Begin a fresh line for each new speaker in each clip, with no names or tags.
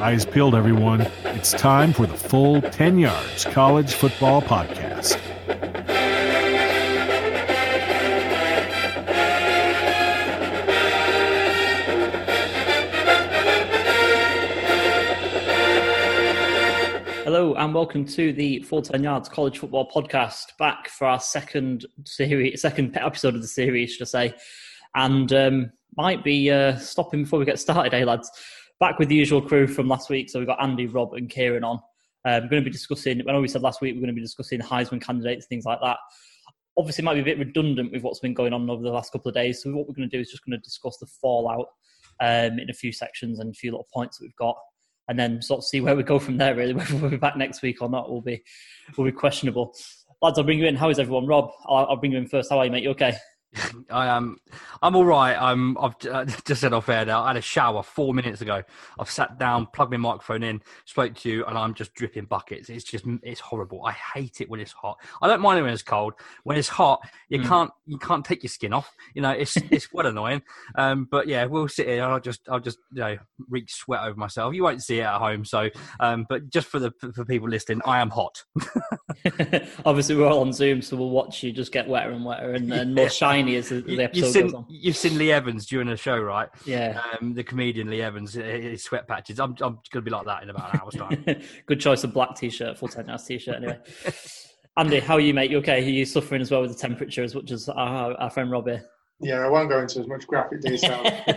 Eyes peeled, everyone. It's time for the full 10 Yards College Football Podcast.
Hello and welcome to the Full 10 Yards College Football Podcast. Back for our second series, second episode of the series, should I say? And um, might be uh, stopping before we get started, eh, lads? Back with the usual crew from last week. So we've got Andy, Rob, and Kieran on. Um, we're going to be discussing, I know we said last week we're going to be discussing Heisman candidates, things like that. Obviously, it might be a bit redundant with what's been going on over the last couple of days. So, what we're going to do is just going to discuss the fallout um, in a few sections and a few little points that we've got, and then sort of see where we go from there. Really, whether we'll be back next week or not will be will be questionable. Lads, I'll bring you in. How is everyone? Rob, I'll, I'll bring you in first. How are you, mate? You okay?
I am. I'm all right. I'm. I've uh, just said off air now. I had a shower four minutes ago. I've sat down, plugged my microphone in, spoke to you, and I'm just dripping buckets. It's just. It's horrible. I hate it when it's hot. I don't mind it when it's cold. When it's hot, you mm. can't. You can't take your skin off. You know, it's it's quite annoying. Um, but yeah, we'll sit here. I'll just. I'll just. You know, reach sweat over myself. You won't see it at home. So, um, but just for the for people listening, I am hot.
Obviously, we're all on Zoom, so we'll watch you just get wetter and wetter and, and more shiny as the, the episode
you've seen,
goes on.
You've seen Lee Evans during the show, right?
Yeah.
Um, the comedian Lee Evans, his sweat patches. I'm, I'm going to be like that in about an hour's time.
Good choice of black t-shirt, full ten hours t-shirt. Anyway, Andy, how are you, mate? You okay? Are you suffering as well with the temperature as much as our, our friend Robbie?
Yeah, I won't go into as much graphic detail.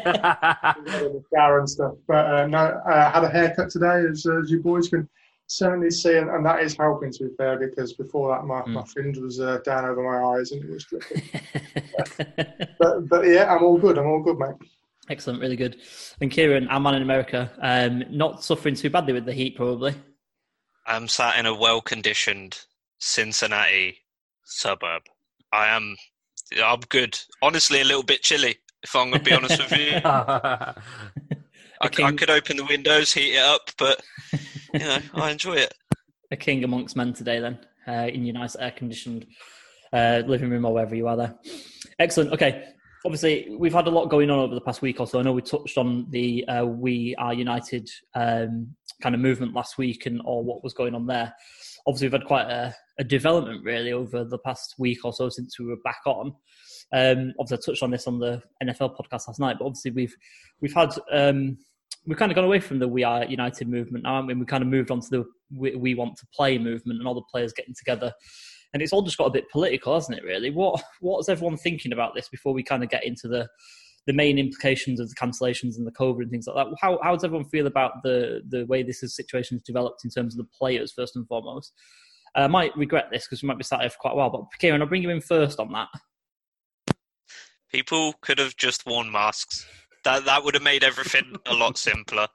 shower and stuff, but uh, no, I had a haircut today, as, as you boys can certainly see, and, and, that is helping to be fair, because before that my, mm. my fringe was uh, down over my eyes and it was dripping. but, but yeah, I'm all good. I'm all good, mate.
Excellent, really good. And Kieran, our man in America, um, not suffering too badly with the heat, probably.
I'm sat in a well-conditioned Cincinnati suburb. I am. I'm good. Honestly, a little bit chilly. If I'm going to be honest with you, I, I, could open the windows, heat it up, but you know, I enjoy it.
A king amongst men today, then, uh, in your nice air-conditioned uh, living room or wherever you are there. Excellent. Okay. Obviously, we've had a lot going on over the past week or so. I know we touched on the uh, "We Are United" um, kind of movement last week and or what was going on there. Obviously, we've had quite a, a development really over the past week or so since we were back on. Um, obviously, I touched on this on the NFL podcast last night, but obviously we've we've had um, we've kind of gone away from the "We Are United" movement now, I and we? kind of moved on to the we, "We Want to Play" movement, and all the players getting together. And it's all just got a bit political, hasn't it? Really, what what is everyone thinking about this before we kind of get into the the main implications of the cancellations and the COVID and things like that? How how does everyone feel about the the way this situation has developed in terms of the players first and foremost? Uh, I might regret this because we might be sat here for quite a while, but Kieran, I'll bring you in first on that.
People could have just worn masks. That that would have made everything a lot simpler.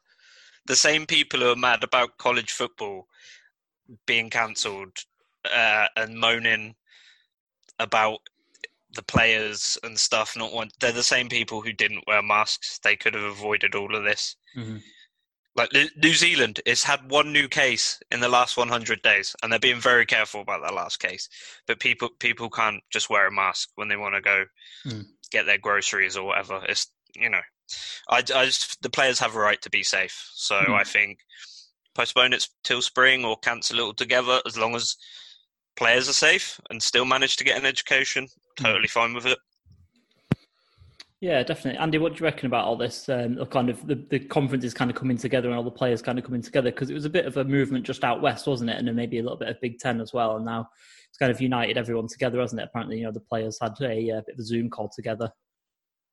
The same people who are mad about college football being cancelled uh, and moaning about the players and stuff not want they're the same people who didn't wear masks they could have avoided all of this mm-hmm. like new zealand has had one new case in the last 100 days and they're being very careful about that last case but people people can't just wear a mask when they want to go mm. get their groceries or whatever it's you know I, I just, the players have a right to be safe. So mm. I think postpone it till spring or cancel it altogether as long as players are safe and still manage to get an education. Hmm. Totally mm. fine with it.
Yeah, definitely. Andy, what do you reckon about all this? Um, kind of the, the conference is kind of coming together and all the players kind of coming together because it was a bit of a movement just out west, wasn't it? And then maybe a little bit of Big Ten as well. And now it's kind of united everyone together, hasn't it? Apparently, you know, the players had a, a bit of a Zoom call together.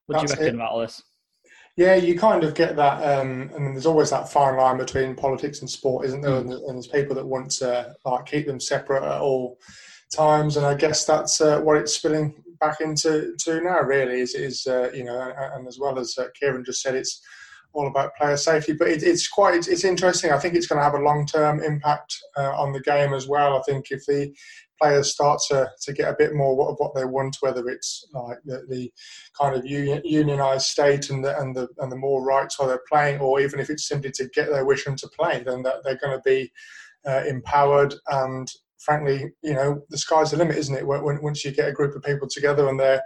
What That's do you reckon it. about all this?
Yeah, you kind of get that, um, and there's always that fine line between politics and sport, isn't there? Mm. And, and, there's people that want to like keep them separate at all times, and I guess that's uh, what it's spilling back into to now. Really, is is uh, you know, and, and, as well as uh, Kieran just said, it's all about player safety. But it, it's quite it's, it's, interesting. I think it's going to have a long term impact uh, on the game as well. I think if the players start to, to get a bit more of what they want, whether it's like the, the kind of union, unionised state and the, and the and the more rights while they're playing, or even if it's simply to get their wish and to play, then that they're going to be uh, empowered and frankly, you know, the sky's the limit, isn't it? When, once you get a group of people together and they're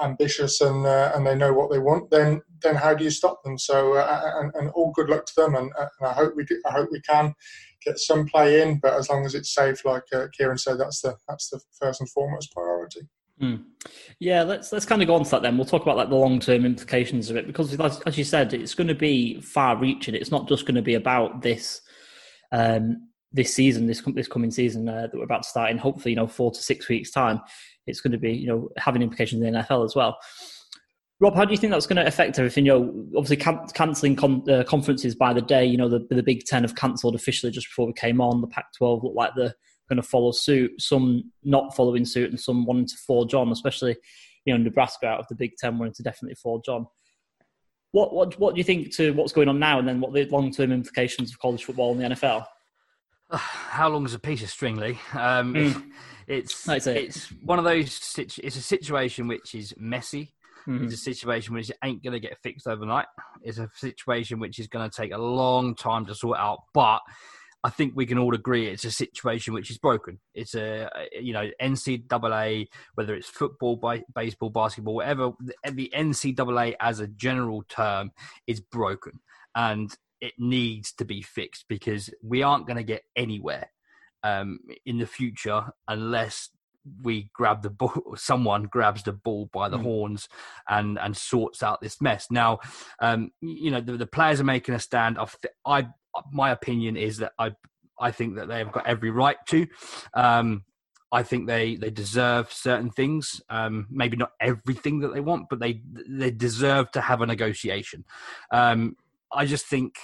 ambitious and uh, and they know what they want, then then how do you stop them? So uh, and, and, all good luck to them, and, and, I hope we I hope we can get some play in, but as long as it's safe, like uh, Kieran said, that's the that's the first and foremost priority.
Mm. Yeah, let's let's kind of go on to that then. We'll talk about like the long term implications of it because, as, as you said, it's going to be far reaching. It's not just going to be about this um, this season, this this coming season uh, that we're about to start in. Hopefully, you know, four to six weeks time. It's going to be you know having implications in the NFL as well. Rob, how do you think that's going to affect everything? You know, obviously can- cancelling con- uh, conferences by the day. You know, the the Big Ten have cancelled officially just before we came on. The Pac-12 looked like the going to follow suit, some not following suit, and some wanting to forge on, especially you know Nebraska out of the Big Ten wanting to definitely forge on. What what what do you think to what's going on now, and then what the long term implications of college football in the NFL?
How long is a piece of string, Lee? Um, mm. It's it. it's one of those. It's a situation which is messy. Mm-hmm. It's a situation which ain't going to get fixed overnight. It's a situation which is going to take a long time to sort out, but I think we can all agree it's a situation which is broken. It's a you know NCAA, whether it's football, baseball, basketball, whatever. The NCAA as a general term is broken, and it needs to be fixed because we aren't going to get anywhere um, in the future unless we grab the ball someone grabs the ball by the mm. horns and and sorts out this mess now um you know the, the players are making a stand i i my opinion is that I I think that they have got every right to. Um, I think they they deserve certain things. Um, maybe not everything that they want, but they they deserve to have a negotiation. Um, I just think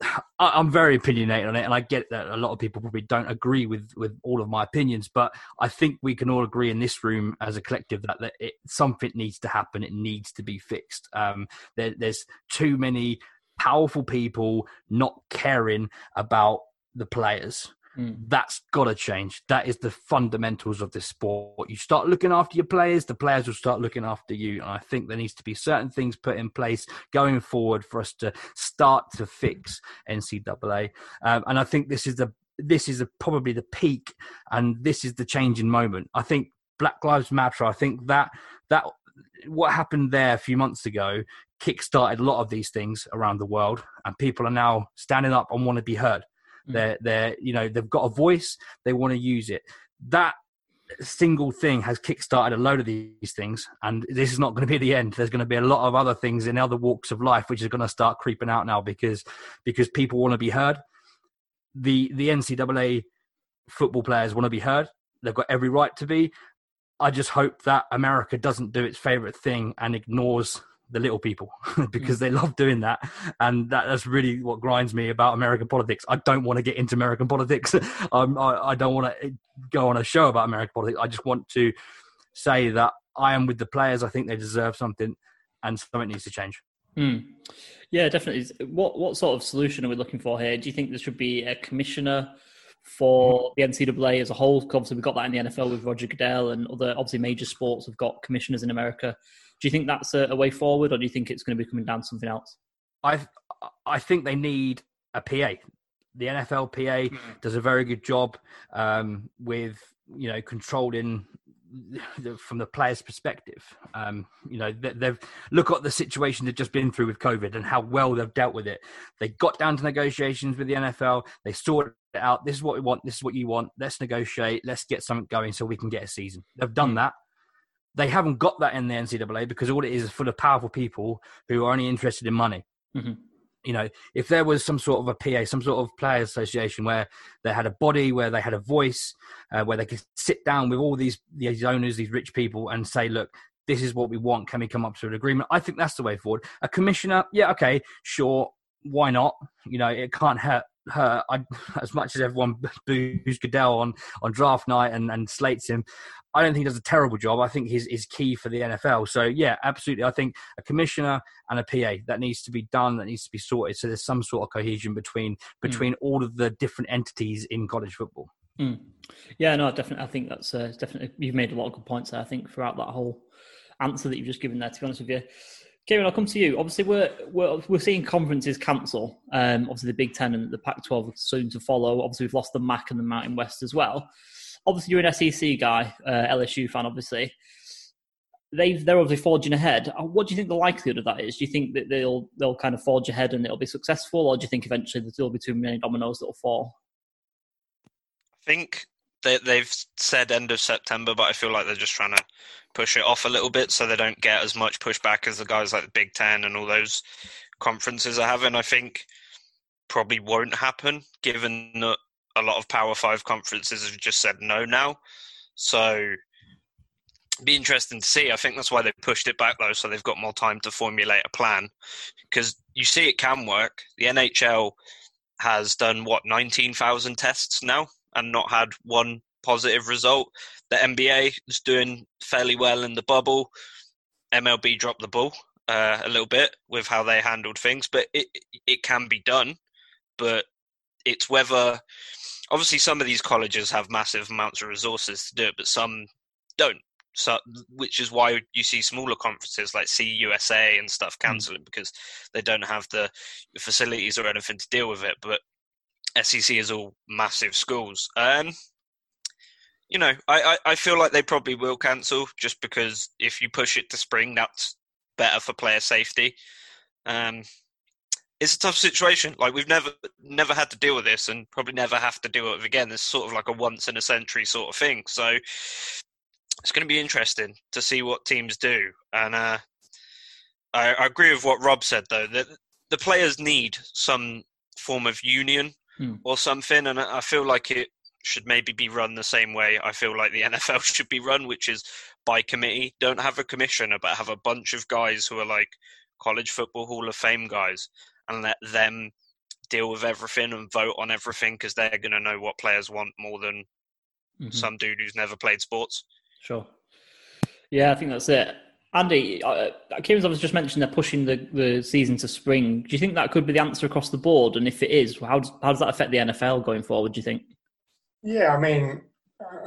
I'm very opinionated on it, and I get that a lot of people probably don't agree with with all of my opinions. But I think we can all agree in this room as a collective that, that it, something needs to happen. It needs to be fixed. Um, there, there's too many powerful people not caring about the players. Mm. That's got to change. That is the fundamentals of this sport. You start looking after your players, the players will start looking after you. And I think there needs to be certain things put in place going forward for us to start to fix NCAA. Um, and I think this is the this is a, probably the peak, and this is the changing moment. I think Black Lives Matter. I think that that what happened there a few months ago kick-started a lot of these things around the world, and people are now standing up and want to be heard. Mm. They're, they're, you know, they've got a voice. They want to use it. That single thing has kick-started a load of these things, and this is not going to be the end. There's going to be a lot of other things in other walks of life which are going to start creeping out now because because people want to be heard. The the NCAA football players want to be heard. They've got every right to be. I just hope that America doesn't do its favorite thing and ignores the little people because mm. they love doing that. And that, that's really what grinds me about american politics. I don't want to get into american politics. Um, I, I, don't want to go on a show about american politics. I just want to say that i am with the players. I think they deserve something and something needs to change.
Mm. yeah definitely. What what sort of solution are we looking for here? Do you think there should be a commissioner for the NCAA as a whole. Obviously, we've got that in the NFL with Roger Goodell and other obviously major sports have got commissioners in America. Do you think that's a, a way forward, or do you think it's going to be coming down to something else?
I I think they need a PA. The NFLPA mm-hmm. does a very good job um, with you know controlling from the player's perspective. Um, you know, they've look at the situation they've just been through with COVID and how well they've dealt with it. They got down to negotiations with the NFL. They sorted it out. This is what we want. This is what you want. Let's negotiate. Let's get something going so we can get a season. They've done mm. that. They haven't got that in the NCAA because all it is is full of powerful people who are only interested in money. Mm-hmm. You know, if there was some sort of a PA, some sort of player association where they had a body, where they had a voice, uh, where they could sit down with all these these owners, these rich people, and say, "Look, this is what we want. Can we come up to an agreement?" I think that's the way forward. A commissioner, yeah, okay, sure, why not? You know, it can't hurt her, I, as much as everyone boos Goodell on, on draft night and, and slates him, I don't think he does a terrible job. I think he's, is key for the NFL. So, yeah, absolutely. I think a commissioner and a PA that needs to be done, that needs to be sorted. So there's some sort of cohesion between between mm. all of the different entities in college football.
Mm. Yeah, no, definitely. I think that's uh, definitely, you've made a lot of good points there, I think, throughout that whole answer that you've just given there, to be honest with you. Kieran, I'll come to you. Obviously, we're we're, we're seeing conferences cancel. Um, obviously, the Big Ten and the Pac-12 are soon to follow. Obviously, we've lost the MAC and the Mountain West as well. Obviously, you're an SEC guy, uh, LSU fan. Obviously, they've they're obviously forging ahead. Uh, what do you think the likelihood of that is? Do you think that they'll they'll kind of forge ahead and it'll be successful, or do you think eventually there'll be too many dominoes that'll fall?
I think they, they've said end of September, but I feel like they're just trying to push it off a little bit so they don't get as much pushback as the guys like the Big Ten and all those conferences are having. I think probably won't happen given that a lot of Power Five conferences have just said no now. So be interesting to see. I think that's why they pushed it back though, so they've got more time to formulate a plan. Because you see, it can work. The NHL has done what nineteen thousand tests now and not had one positive result. The NBA is doing fairly well in the bubble. MLB dropped the ball uh, a little bit with how they handled things, but it it can be done. But it's whether obviously some of these colleges have massive amounts of resources to do it, but some don't. So, which is why you see smaller conferences like CUSA and stuff hmm. cancelling mm. because they don't have the facilities or anything to deal with it. But SEC is all massive schools. Um, you know, I, I, I feel like they probably will cancel just because if you push it to spring, that's better for player safety. Um, it's a tough situation. Like we've never never had to deal with this, and probably never have to deal with it again. It's sort of like a once in a century sort of thing. So it's going to be interesting to see what teams do. And uh, I, I, agree with what Rob said, though that the players need some form of union hmm. or something, and I feel like it should maybe be run the same way I feel like the NFL should be run, which is by committee. Don't have a commissioner, but have a bunch of guys who are like college football Hall of Fame guys and let them deal with everything and vote on everything because they're going to know what players want more than mm-hmm. some dude who's never played sports.
Sure. Yeah, I think that's it. Andy, uh, Kieran's obviously just mentioned they're pushing the, the season to spring. Do you think that could be the answer across the board? And if it is, how does, how does that affect the NFL going forward? Do you think?
Yeah, I mean,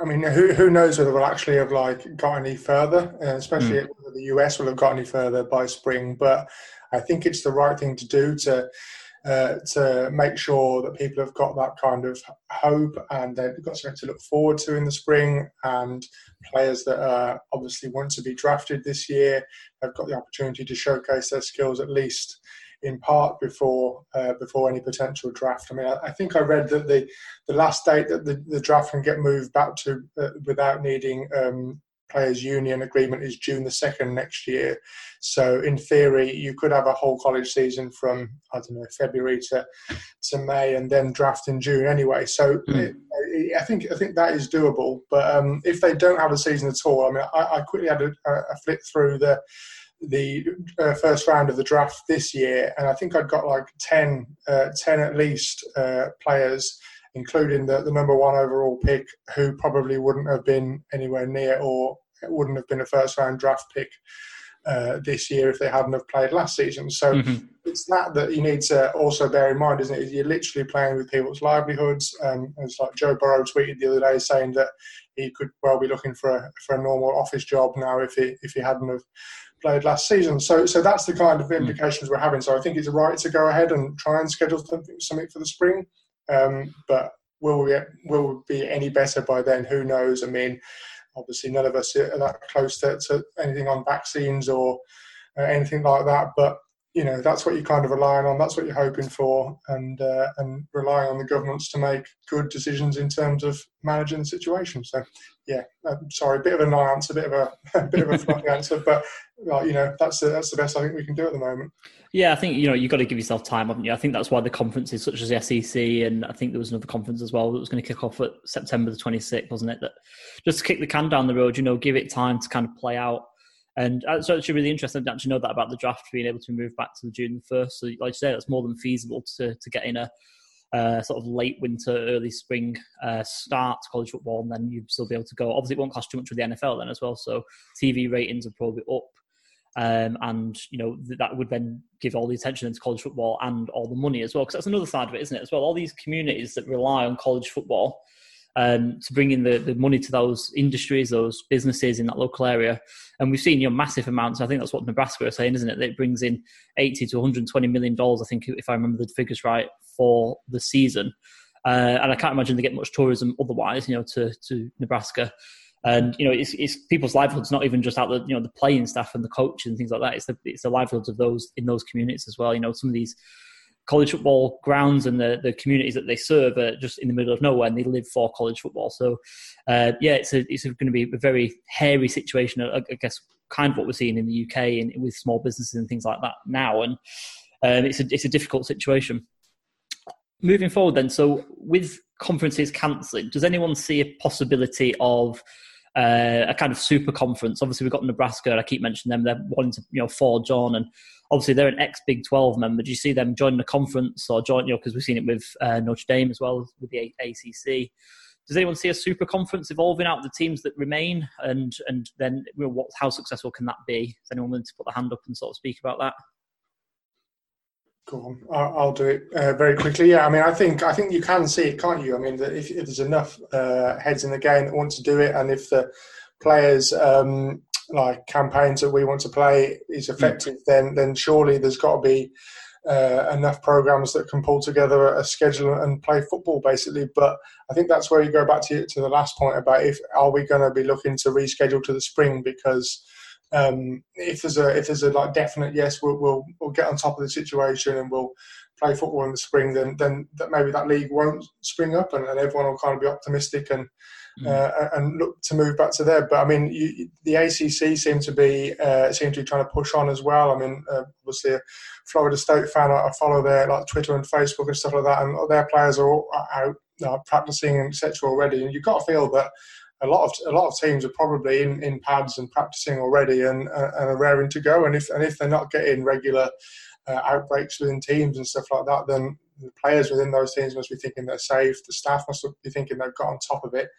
I mean, who who knows whether we'll actually have like got any further, uh, especially mm. the US will have got any further by spring. But I think it's the right thing to do to uh, to make sure that people have got that kind of hope and they've got something to look forward to in the spring. And players that uh, obviously want to be drafted this year have got the opportunity to showcase their skills at least in part before uh, before any potential draft. I mean, I, I, think I read that the the last date that the, the draft can get moved back to uh, without needing um, players union agreement is June the 2nd next year. So in theory, you could have a whole college season from, I don't know, February to, to May and then draft in June anyway. So mm. it, I think I think that is doable. But um, if they don't have a season at all, I mean, I, I quickly had a, a, flip through the the uh, first round of the draft this year, and I think I'd got like 10, uh, 10 at least uh, players including the, the number one overall pick, who probably wouldn't have been anywhere near or wouldn't have been a first round draft pick uh, this year if they hadn't have played last season. So mm-hmm. it's that that you need to also bear in mind, isn't it? You're literally playing with people's livelihoods. Um, it's like Joe Burrow tweeted the other day saying that he could well be looking for a for a normal office job now if he if he hadn't have played last season. So so that's the kind of mm. implications mm. we're having. So I think it's right to go ahead and try and schedule something something for the spring. Um, but will we will we be any better by then? Who knows? I mean, obviously none of us are that close to, to anything on vaccines or uh, anything like that. But you know that's what you're kind of relying on. That's what you're hoping for, and uh, and relying on the governments to make good decisions in terms of managing the situation. So yeah, um, sorry, a bit of a non-answer, a bit of a, a bit of a fluffy answer, but well, you know that's the, that's the best I think we can do at the moment.
Yeah, I think you know you've got to give yourself time, haven't you? I think that's why the conferences such as the SEC and I think there was another conference as well that was going to kick off at September the 26th, wasn't it? That just to kick the can down the road, you know, give it time to kind of play out. And so it's actually really interesting to actually know that about the draft being able to move back to the June first. So, like I say, that's more than feasible to to get in a uh, sort of late winter, early spring uh, start college football, and then you'd still be able to go. Obviously, it won't cost too much with the NFL then as well. So TV ratings are probably up. Um, and you know that would then give all the attention into college football and all the money as well, because that's another side of it, isn't it? As well, all these communities that rely on college football um, to bring in the, the money to those industries, those businesses in that local area. And we've seen you know, massive amounts. I think that's what Nebraska are saying, isn't it? That it brings in 80 to 120 million dollars. I think, if I remember the figures right, for the season. Uh, and I can't imagine they get much tourism otherwise, you know, to, to Nebraska. And you know, it's, it's people's livelihoods, not even just out the you know the playing staff and the coaches and things like that. It's the it's the livelihoods of those in those communities as well. You know, some of these college football grounds and the, the communities that they serve are just in the middle of nowhere and they live for college football. So, uh, yeah, it's, a, it's going to be a very hairy situation, I, guess, kind of what we're seeing in the UK and with small businesses and things like that now. And um, it's, a, it's a difficult situation. Moving forward, then, so with conferences cancelling, does anyone see a possibility of uh, a kind of super conference? Obviously, we've got Nebraska. I keep mentioning them. They're wanting to, you know, forge on, and obviously they're an ex Big Twelve member. Do you see them joining the conference or join? You know, because we've seen it with uh, Notre Dame as well with the ACC. Does anyone see a super conference evolving out of the teams that remain, and and then you know, what, how successful can that be? Is anyone willing to put their hand up and sort of speak about that?
Go on. I'll do it uh, very quickly. Yeah, I mean, I think I think you can see it, can't you? I mean, if, if there's enough uh, heads in the game that want to do it, and if the players um, like campaigns that we want to play is hmm. effective, mm. then then surely there's got to be uh, enough programs that can pull together a schedule and play football, basically. But I think that's where you go back to to the last point about if are we going to be looking to reschedule to the spring because um, if there's a if there's a like definite yes, we'll, we'll we'll get on top of the situation and we'll play football in the spring. Then then that maybe that league won't spring up and, and everyone will kind of be optimistic and. Mm. Uh, and look to move back to there, but I mean, you, the ACC seem to be uh, seem to be trying to push on as well. I mean, uh, obviously, a Florida State fan, I follow their like Twitter and Facebook and stuff like that, and their players are all out uh, practicing etc. already, and you've got to feel that a lot of a lot of teams are probably in, in pads and practicing already and, uh, and are raring to go. And if and if they're not getting regular uh, outbreaks within teams and stuff like that, then the players within those teams must be thinking they're safe. The staff must be thinking they've got on top of it.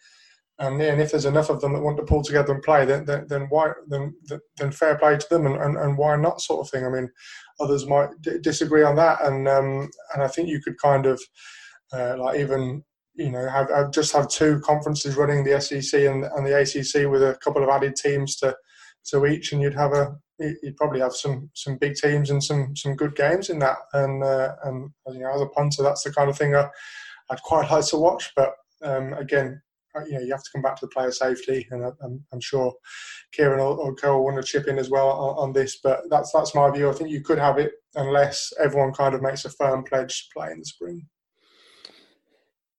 And, and if there's enough of them that want to pull together and play, then then, then why then then fair play to them and, and, and why not sort of thing. I mean, others might d- disagree on that, and um, and I think you could kind of uh, like even you know, have, have just have two conferences running the SEC and, and the ACC with a couple of added teams to to each, and you'd have a you'd probably have some some big teams and some some good games in that. And uh, and you know, as a punter, that's the kind of thing I, would quite like to watch. But um, again, uh, you know, you have to come back to the player safety, and I'm, I'm sure Kieran or, or Co will want to chip in as well on, on, this. But that's that's my view. I think you could have it unless everyone kind of makes a firm pledge to play in the spring.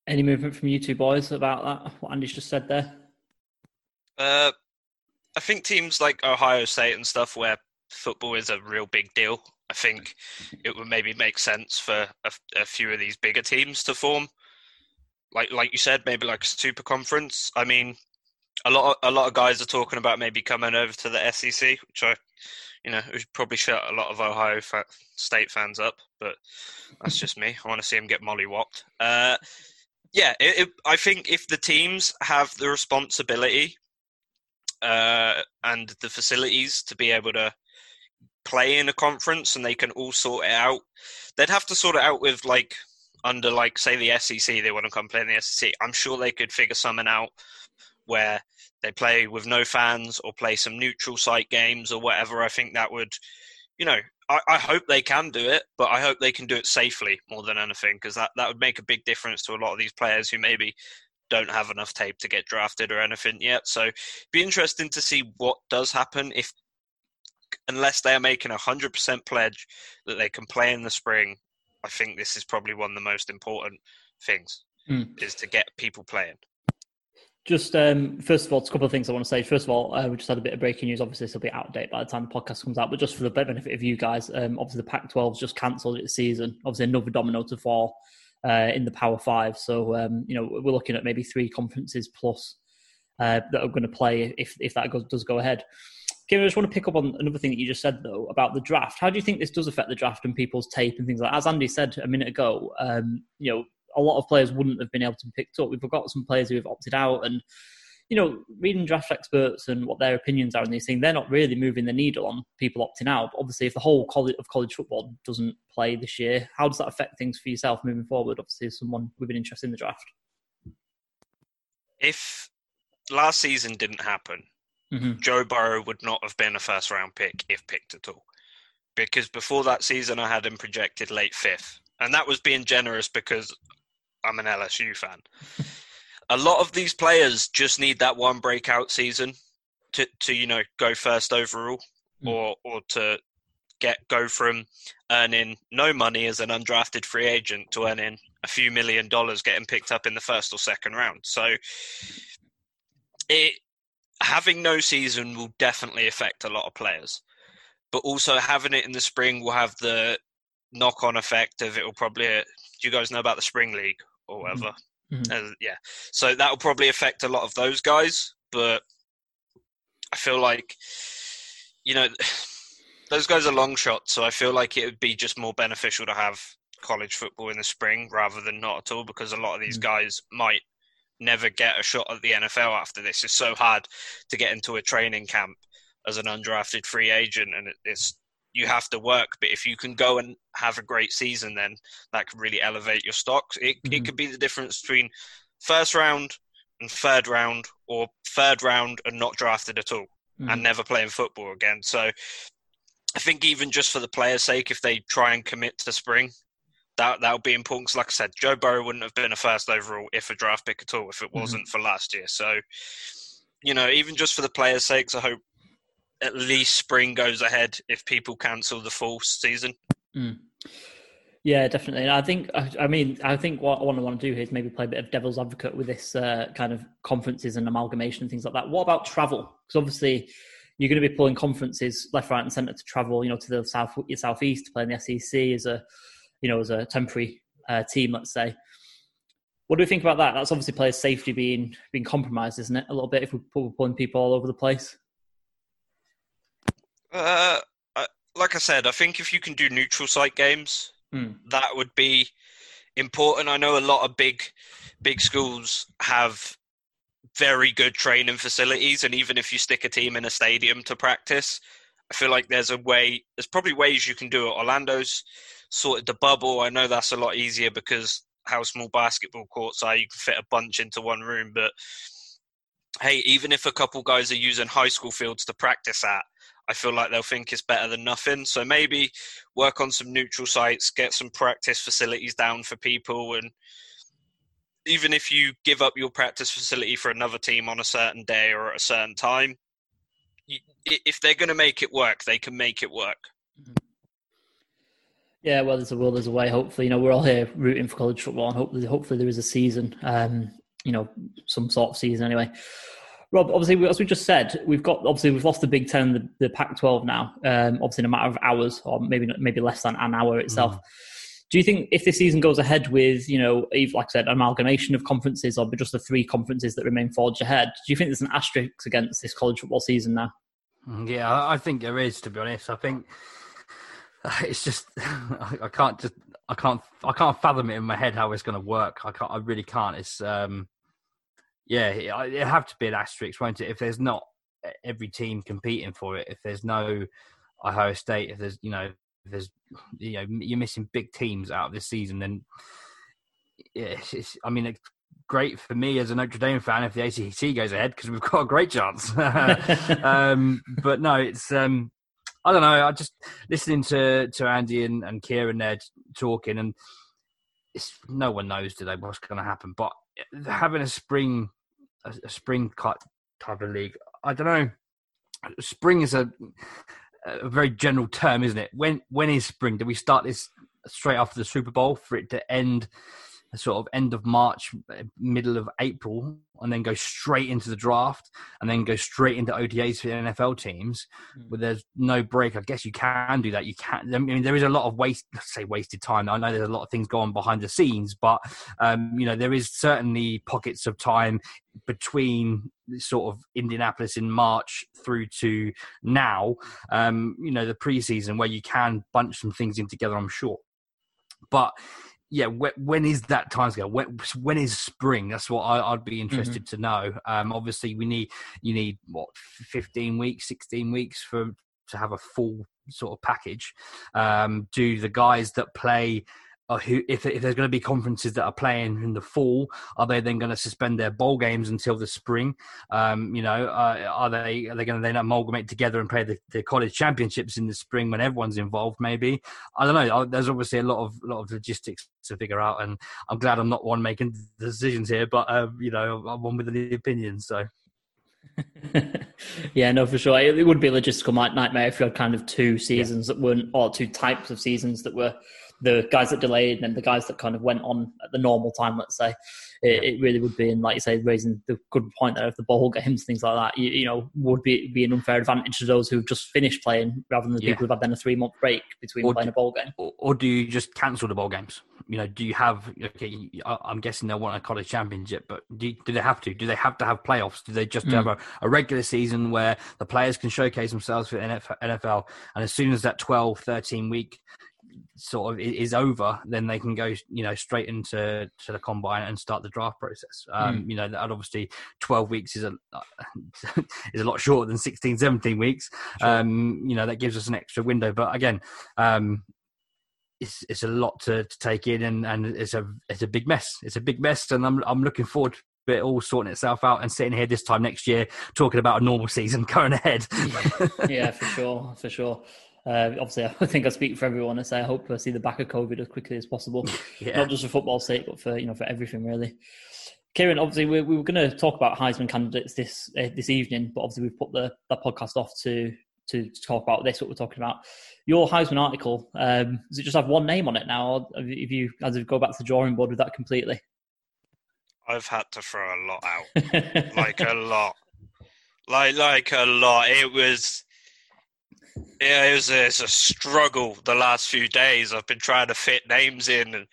Any movement from you two boys about that? What Andy's just said there?
Uh, I think teams like Ohio State and stuff, where football is a real big deal, I think it would maybe make sense for a, a few of these bigger teams to form. Like like you said, maybe like a super conference. I mean, a lot of, a lot of guys are talking about maybe coming over to the SEC, which I, you know, would probably shut a lot of Ohio State fans up. But that's just me. I want to see them get mollywopped. Uh, yeah, it, it, I think if the teams have the responsibility uh, and the facilities to be able to play in a conference and they can all sort it out, they'd have to sort it out with like under like say the SEC. They want to come play in the SEC. I'm sure they could figure something out where they play with no fans or play some neutral site games or whatever. I think that would, you know, I, I, hope they can do it, but I hope they can do it safely more than anything because that, that would make a big difference to a lot of these players who maybe don't have enough tape to get drafted or anything yet. So be interesting to see what does happen if, unless they are making a hundred percent pledge that they can play in the spring. I think this is probably one of the most important things mm. is to get people playing.
Just um, first of all, it's a couple of things I want to say. First of all, uh, we just had a bit of breaking news. Obviously, this will be out of date by the time the podcast comes out. But just for the benefit of you guys, um, obviously the Pac-12's just cancelled its season. Obviously, another domino to fall uh, in the Power Five. So um, you know we're looking at maybe three conferences plus uh, that are going to play if if that goes, does go ahead. I just want to pick up on another thing that you just said though about the draft. How do you think this does affect the draft and people's tape and things like? That? As Andy said a minute ago, um, you know a lot of players wouldn't have been able to be picked up. We've got some players who have opted out and you know, reading draft experts and what their opinions are on these things, they're not really moving the needle on people opting out. But obviously, if the whole college of college football doesn't play this year, how does that affect things for yourself moving forward? Obviously, as someone with an interest in the draft.
If last season didn't happen, mm-hmm. Joe Burrow would not have been a first round pick if picked at all. Because before that season, I had him projected late fifth. And that was being generous because I'm an LSU fan. a lot of these players just need that one breakout season to, to you know go first overall, mm. or or to get go from earning no money as an undrafted free agent to earning a few million dollars getting picked up in the first or second round. So it having no season will definitely affect a lot of players. But also having it in the spring will have the knock on effect of it will probably do you guys know about the spring league or mm-hmm. whatever? Mm-hmm. Uh, yeah. So that will probably affect a lot of those guys, but I feel like you know those guys are long shots, so I feel like it would be just more beneficial to have college football in the spring rather than not at all because a lot of these mm. guys might never get a shot at the NFL after this. It's so hard to get into a training camp as an undrafted free agent, and it's you have to work. But if you can go and have a great season, then that could really elevate your stocks. It mm-hmm. it could be the difference between first round and third round, or third round and not drafted at all, mm-hmm. and never playing football again. So I think even just for the players' sake, if they try and commit to spring, that that would be important. Cause like I said, Joe Burrow wouldn't have been a first overall if a draft pick at all if it mm-hmm. wasn't mm-hmm. for last year. So, you know, even just for the players' sakes, I hope at least spring goes ahead if people cancel the full season.
Mm. Yeah, definitely. And I think, I mean, I think what I want to want to do here is maybe play a bit of devil's advocate with this uh, kind of conferences and amalgamation and things like that. What about travel? Because obviously, you're going to be pulling conferences left, right, and centre to travel, you know, to the south, your southeast to play in the SEC as a, you know, as a temporary uh, team, let's say. What do we think about that? That's obviously players' safety being being compromised, isn't it? A little bit if we're pulling people all over the place.
Uh, like I said, I think if you can do neutral site games, mm. that would be important. I know a lot of big, big schools have very good training facilities, and even if you stick a team in a stadium to practice, I feel like there's a way. There's probably ways you can do it. Orlando's sorted the bubble. I know that's a lot easier because how small basketball courts are. You can fit a bunch into one room, but hey, even if a couple guys are using high school fields to practice at, I feel like they'll think it's better than nothing. So maybe work on some neutral sites, get some practice facilities down for people, and even if you give up your practice facility for another team on a certain day or at a certain time, if they're going to make it work, they can make it work.
Yeah, well, there's a will, there's a way. Hopefully, you know, we're all here rooting for college football, and hopefully, hopefully, there is a season. Um, you know, some sort of season anyway. Rob, obviously, as we just said, we've got obviously we've lost the Big Ten, the, the Pac-12 now. Um, obviously, in a matter of hours, or maybe maybe less than an hour itself. Mm. Do you think if this season goes ahead with, you know, like I said, amalgamation of conferences or just the three conferences that remain forged ahead, do you think there's an asterisk against this college football season now?
Mm, yeah, I think there is. To be honest, I think it's just I can't just I can't I can't fathom it in my head how it's going to work. I can't. I really can't. It's um, yeah, it, it have to be an asterisk, won't it? If there's not every team competing for it, if there's no Ohio State, if there's you know there's you know you're missing big teams out of this season, then yeah, it's, I mean, it's great for me as a Notre Dame fan if the ACC goes ahead because we've got a great chance. um, but no, it's um, I don't know. I just listening to to Andy and, and Kieran there talking, and it's no one knows today what's going to happen. But having a spring a, a spring type of league, I don't know. Spring is a a very general term, isn't it? When when is spring? Do we start this straight after the Super Bowl for it to end sort of end of March, middle of April, and then go straight into the draft, and then go straight into OTAs for the NFL teams, mm. where there's no break. I guess you can do that. You can. I mean, there is a lot of waste. Say wasted time. I know there's a lot of things going behind the scenes, but um, you know there is certainly pockets of time between sort of Indianapolis in March through to now. Um, you know the preseason where you can bunch some things in together. I'm sure, but yeah, when is that time scale? When, when is spring? That's what I, would be interested mm-hmm. to know. Um, obviously, we need you need what fifteen weeks, sixteen weeks for to have a full sort of package. Um, do the guys that play uh, who if, if there's going to be conferences that are playing in the fall are they then going to suspend their bowl games until the spring um, you know uh, are they are they going to then amalgamate together and play the, the, college championships in the spring when everyone's involved maybe i don't know there's obviously a lot of lot of logistics to figure out and i'm glad i'm not one making decisions here but uh, you know i'm one with the opinions so
yeah, no, for sure. It, would be a logistical nightmare if you had kind of two seasons yeah. that weren't, or two types of seasons that were the guys that delayed and the guys that kind of went on at the normal time, let's say, it, it really would be, and like you say, raising the good point there of the bowl games, things like that, you, you, know, would be be an unfair advantage to those who've just finished playing rather than the yeah. people who've had then a three month break between or playing
do,
a bowl game.
Or, or, do you just cancel the bowl games? You know, do you have, okay, I'm guessing they'll want a college championship, but do, do they have to? Do they have to have playoffs? Do they just mm. have a, a regular season where the players can showcase themselves for NFL? And as soon as that 12, 13 week sort of is over, then they can go, you know, straight into to the combine and start the draft process. Um, mm. You know, that obviously 12 weeks is a is a lot shorter than 16, 17 weeks. Sure. Um, you know, that gives us an extra window. But again, um, it's it's a lot to, to take in, and, and it's a it's a big mess. It's a big mess, and I'm I'm looking forward to it all sorting itself out and sitting here this time next year talking about a normal season going ahead.
yeah, for sure, for sure. Uh, obviously, I think I speak for everyone and say I hope I see the back of COVID as quickly as possible, yeah. not just for football's sake, but for you know for everything really. Kieran, obviously, we, we were going to talk about Heisman candidates this uh, this evening, but obviously we've put the that podcast off to to talk about this. What we're talking about, your Heisman article, um, does it just have one name on it now, or if you as you go back to the drawing board with that completely?
I've had to throw a lot out, like a lot, like like a lot. It was yeah, it was a, a struggle the last few days. I've been trying to fit names in, and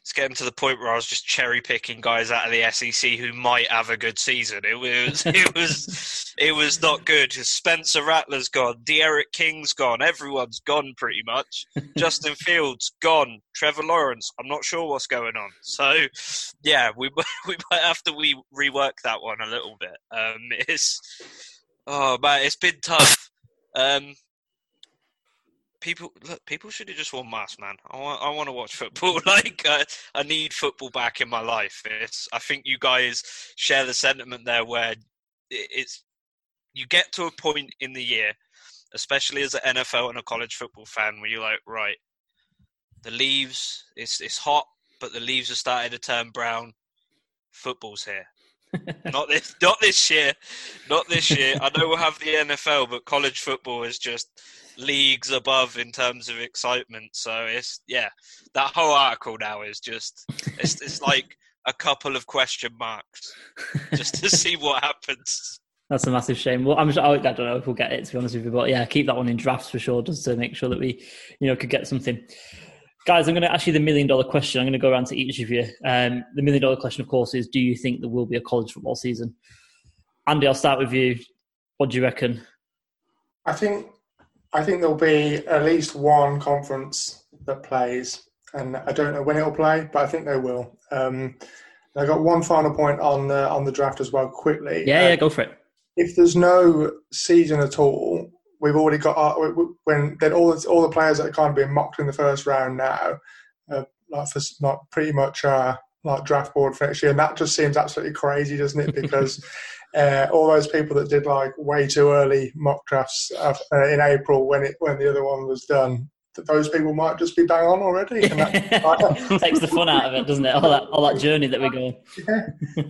it's getting to the point where I was just cherry picking guys out of the SEC who might have a good season. It was, it was, it was not good. Spencer Rattler's gone, D'Eriq King's gone, everyone's gone pretty much. Justin Fields gone, Trevor Lawrence. I'm not sure what's going on. So, yeah, we we might have to we rework that one a little bit. Um, it's oh man, it's been tough. Um, people look, people should have just worn masks, man. I want, I want to watch football. like, uh, I need football back in my life. It's, I think you guys share the sentiment there, where it's you get to a point in the year, especially as an NFL and a college football fan, where you're like, right, the leaves, it's it's hot, but the leaves are starting to turn brown. Football's here. not this, not this year, not this year. I know we'll have the NFL, but college football is just leagues above in terms of excitement. So it's yeah, that whole article now is just it's, it's like a couple of question marks just to see what happens.
That's a massive shame. Well, I'm sure, I don't know if we'll get it to be honest with you, but yeah, keep that one in drafts for sure, just to make sure that we, you know, could get something. Guys, I'm going to ask you the million dollar question. I'm going to go around to each of you. Um, the million dollar question, of course, is: Do you think there will be a college football season? Andy, I'll start with you. What do you reckon?
I think I think there'll be at least one conference that plays, and I don't know when it'll play, but I think they will. Um, I got one final point on the on the draft as well. Quickly,
yeah, yeah, go for it.
If there's no season at all, we've already got our, when then all the, all the players that are kind of being mocked in the first round now, uh, like for not pretty much uh, like draft board for next year, and that just seems absolutely crazy, doesn't it? Because uh, all those people that did like way too early mock drafts uh, in April when it when the other one was done, that those people might just be bang on already.
That, Takes the fun out of it, doesn't it? All that all that journey that we go.
Yeah,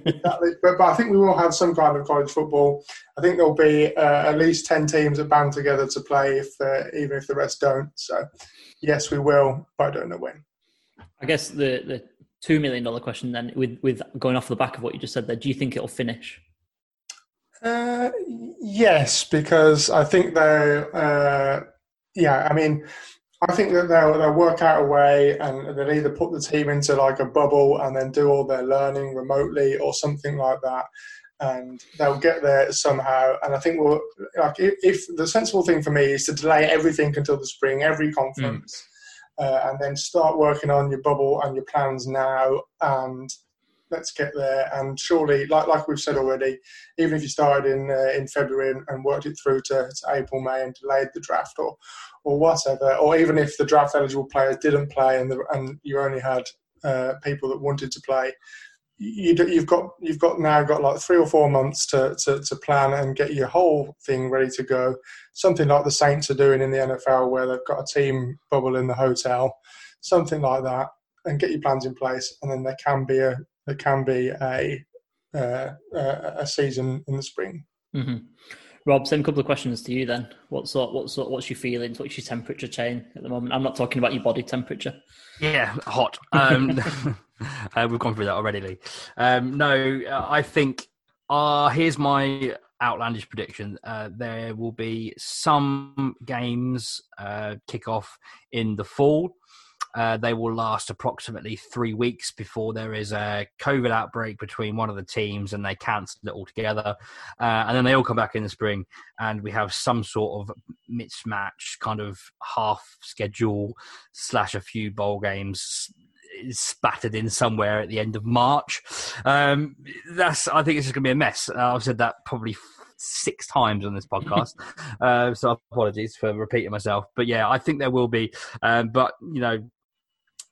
exactly. But, but I think we will have some kind of college football. I think there'll be uh, at least ten teams that band together to play, if uh, even if the rest don't. So yes, we will, but I don't know when.
I guess the the two million dollar question then, with with going off the back of what you just said there, do you think it'll finish?
Uh, yes, because I think they uh, yeah, I mean, I think that they'll, they'll work out a way and they'll either put the team into like a bubble and then do all their learning remotely or something like that. And they'll get there somehow. And I think we'll, like, if, if the sensible thing for me is to delay everything until the spring, every conference, mm. uh, and then start working on your bubble and your plans now and let's get there. And surely, like like we've said already, even if you started in uh, in February and, and, worked it through to, to, April, May, and delayed the draft or or whatever, or even if the draft eligible players didn't play and the, and you only had uh, people that wanted to play, you, have got you've got now got like three or four months to, to, to plan and get your whole thing ready to go. Something like the Saints are doing in the NFL, where they've got a team bubble in the hotel, something like that, and get your plans in place, and then there can be a there can be a uh, a season in the spring.
Mm-hmm. Rob, same couple of questions to you then. What sort, what sort, what's your feelings? What's your temperature chain at the moment? I'm not talking about your body temperature.
Yeah, hot. Um, uh, we've gone through that already, Lee. Um, no, uh, I think. Uh, here's my outlandish prediction. Uh, there will be some games uh, kick off in the fall. Uh, they will last approximately three weeks before there is a COVID outbreak between one of the teams and they cancel it altogether. Uh, and then they all come back in the spring and we have some sort of mismatch, kind of half schedule slash a few bowl games spattered in somewhere at the end of March. Um, that's I think it's just going to be a mess. Uh, I've said that probably six times on this podcast, uh, so apologies for repeating myself. But yeah, I think there will be. Um, but you know,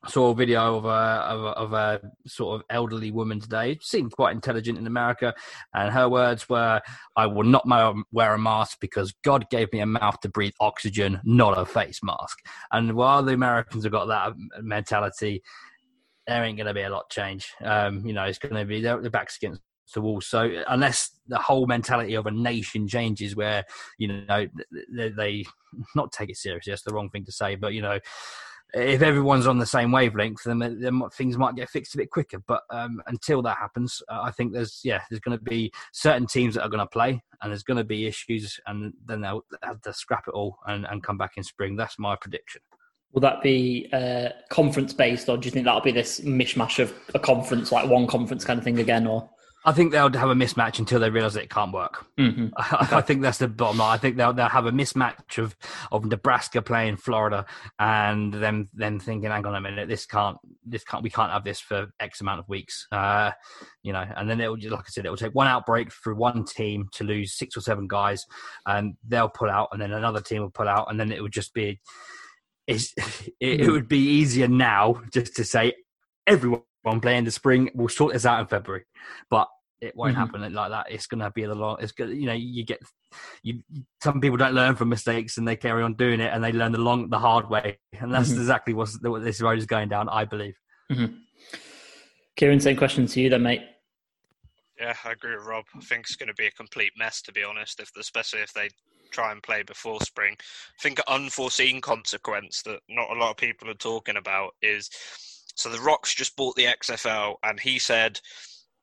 saw a video of a, of a, of a sort of elderly woman today. Seemed quite intelligent in America, and her words were, "I will not wear a mask because God gave me a mouth to breathe oxygen, not a face mask." And while the Americans have got that mentality, there ain't going to be a lot change. Um, you know, it's going to be the backs against the wall. So unless the whole mentality of a nation changes, where you know they, they not take it seriously, that's the wrong thing to say, but you know if everyone's on the same wavelength, then, then things might get fixed a bit quicker. But um, until that happens, uh, I think there's yeah, there's going to be certain teams that are going to play, and there's going to be issues, and then they'll have to scrap it all and, and come back in spring. That's my prediction.
Will that be uh, conference based, or do you think that'll be this mishmash of a conference, like one conference kind of thing again, or?
I think they'll have a mismatch until they realise it can't work.
Mm-hmm.
I, I, think that's the bottom line. I think they'll they'll have a mismatch of, of Nebraska playing Florida and them them thinking, hang on a minute, this can't this can't we can't have this for X amount of weeks. Uh, you know, and then it'll like I said, it will take one outbreak through one team to lose six or seven guys, and they'll pull out, and then another team will pull out, and then it would just be. It, it mm-hmm. would be easier now just to say everyone playing the spring. We'll sort this out in February, but it won't mm-hmm. happen like that. It's going to be the long. It's good. You know, you get you. Some people don't learn from mistakes and they carry on doing it and they learn the long, the hard way. And that's mm-hmm. exactly what this road is going down. I believe.
Mm-hmm. Kieran, same question to you then, mate.
Yeah, I agree with Rob. I think it's going to be a complete mess, to be honest. If especially if they try and play before spring, I think an unforeseen consequence that not a lot of people are talking about is so the Rocks just bought the XFL, and he said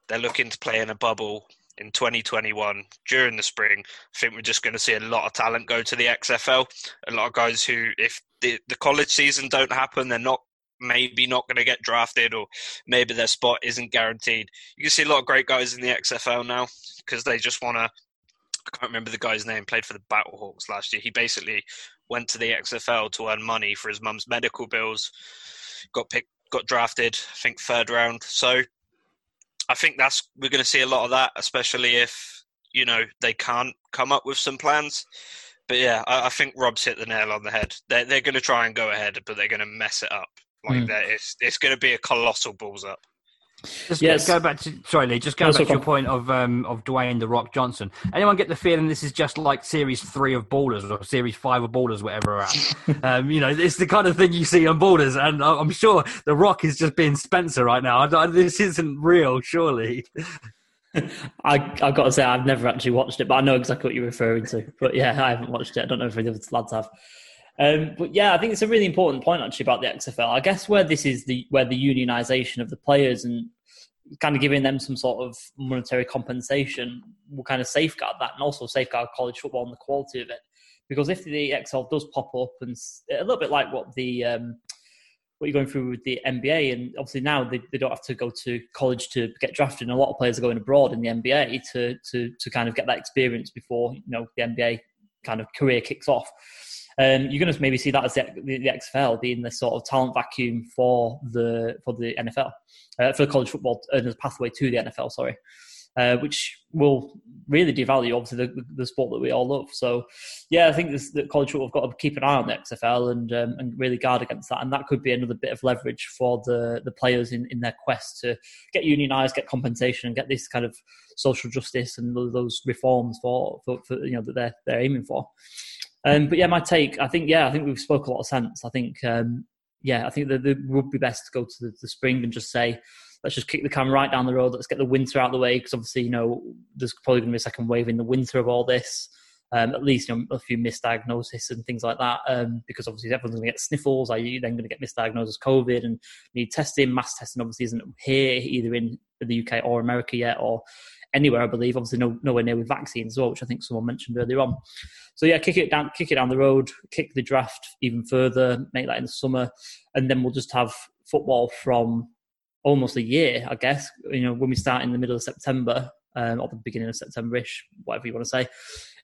they're looking to play in a bubble in 2021 during the spring. I think we're just going to see a lot of talent go to the XFL. A lot of guys who, if the, the college season don't happen, they're not maybe not going to get drafted or maybe their spot isn't guaranteed. You can see a lot of great guys in the XFL now because they just want to. I can't remember the guy's name. Played for the Battlehawks last year. He basically went to the XFL to earn money for his mum's medical bills. Got picked, got drafted. I think third round. So I think that's we're going to see a lot of that, especially if you know they can't come up with some plans. But yeah, I, I think Rob's hit the nail on the head. They're they're going to try and go ahead, but they're going to mess it up. Like mm. that, it's it's going to be a colossal balls up.
Just yes. go back to sorry, Lee. Just go back to your point of um, of Dwayne the Rock Johnson. Anyone get the feeling this is just like Series Three of Ballers or Series Five of Ballers, whatever at? um, you know, it's the kind of thing you see on Ballers, and I'm sure the Rock is just being Spencer right now. This isn't real, surely.
I I got to say I've never actually watched it, but I know exactly what you're referring to. But yeah, I haven't watched it. I don't know if the other lads have. Um, but yeah, I think it's a really important point actually about the XFL. I guess where this is the where the unionization of the players and kind of giving them some sort of monetary compensation will kind of safeguard that and also safeguard college football and the quality of it. Because if the XFL does pop up and a little bit like what the um, what you're going through with the NBA, and obviously now they, they don't have to go to college to get drafted, and a lot of players are going abroad in the NBA to to to kind of get that experience before you know the NBA kind of career kicks off. Um, you're going to maybe see that as the, the, XFL being the sort of talent vacuum for the for the NFL, uh, for the college football and as a pathway to the NFL. Sorry, uh, which will really devalue obviously the, the, sport that we all love. So, yeah, I think this, college football have got to keep an eye on the XFL and um, and really guard against that, and that could be another bit of leverage for the the players in, in their quest to get unionised, get compensation, and get this kind of social justice and those reforms for, for, for you know that they're they're aiming for. Um, but yeah, my take, I think, yeah, I think we've spoke a lot of sense. I think, um, yeah, I think that it would be best to go to the, the, spring and just say, let's just kick the can right down the road. Let's get the winter out of the way because obviously, you know, there's probably going to be a second wave in the winter of all this. Um, at least you know, a few misdiagnoses and things like that. Um, because obviously everyone's going to get sniffles. Are you then going to get misdiagnosed as COVID and need testing? Mass testing obviously isn't here either in the UK or America yet, or anywhere, I believe. Obviously, no, nowhere near with vaccines as well, which I think someone mentioned earlier on. So yeah, kick it down, kick it down the road, kick the draft even further, make that in the summer, and then we'll just have football from almost a year, I guess. You know, when we start in the middle of September. Um, or the beginning of September-ish, whatever you want to say,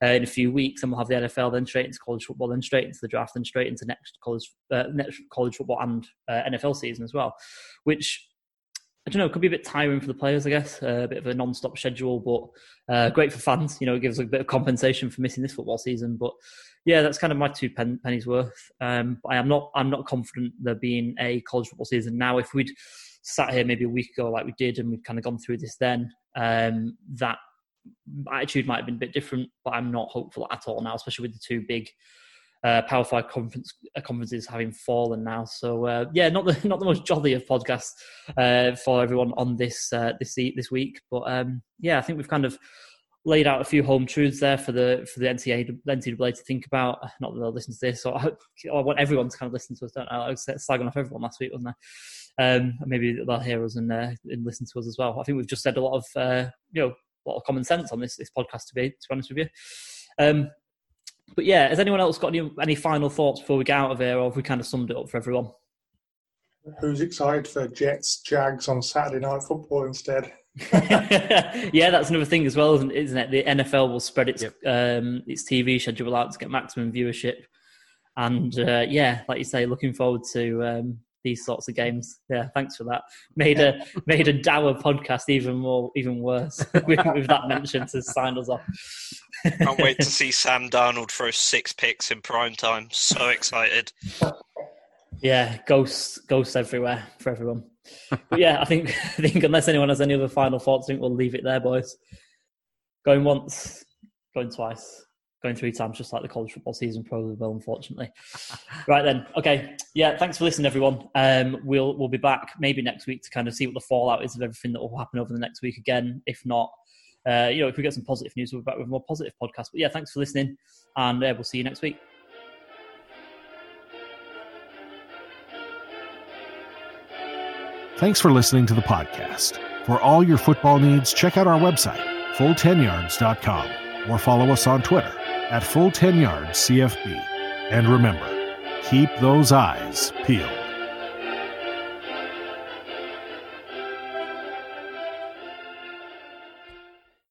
uh, in a few weeks, and we'll have the NFL, then straight into college football, then straight into the draft, then straight into next college, uh, next college football and uh, NFL season as well, which I don't know, it could be a bit tiring for the players, I guess. Uh, a bit of a non-stop schedule, but uh, great for fans. You know, it gives a bit of compensation for missing this football season. But yeah, that's kind of my two pen, pennies worth. Um, I am not, I'm not confident there being a college football season now. If we'd sat here maybe a week ago, like we did, and we'd kind of gone through this then, um, that attitude might have been a bit different. But I'm not hopeful at all now, especially with the two big uh, Power Five conference uh, conferences having fallen now. So uh, yeah, not the not the most jolly of podcasts uh, for everyone on this uh, this this week, but um, yeah, I think we've kind of laid out a few home truths there for the for the NCAA, NCAA to think about. Not that they'll listen to this, or I, hope, I want everyone to kind of listen to us. Don't I? I was slagging off everyone last week, wasn't I? Um, maybe they'll hear us and, uh, and listen to us as well. I think we've just said a lot of uh, you know a lot of common sense on this this podcast to be to be honest with you. Um, but yeah, has anyone else got any, any final thoughts before we get out of here, or have we kind of summed it up for everyone?
Who's excited for Jets Jags on Saturday night football instead?
yeah, that's another thing as well, isn't it? The NFL will spread its yep. um, its TV schedule out to get maximum viewership, and uh, yeah, like you say, looking forward to um, these sorts of games. Yeah, thanks for that. Made a made a dour podcast even more even worse with, with that mention to sign us off.
Can't wait to see Sam Darnold throw six picks in prime time. So excited.
Yeah, ghosts ghosts everywhere for everyone. But yeah, I think I think unless anyone has any other final thoughts, I think we'll leave it there, boys. Going once, going twice going three times, just like the college football season probably will, unfortunately. right then, okay, yeah. Thanks for listening, everyone. Um, we'll we'll be back maybe next week to kind of see what the fallout is of everything that will happen over the next week. Again, if not, uh, you know, if we get some positive news, we'll be back with a more positive podcast. But yeah, thanks for listening, and uh, we'll see you next week.
Thanks for listening to the podcast. For all your football needs, check out our website, full10yards.com, or follow us on Twitter at full 10 yards CFB. And remember, keep those eyes peeled.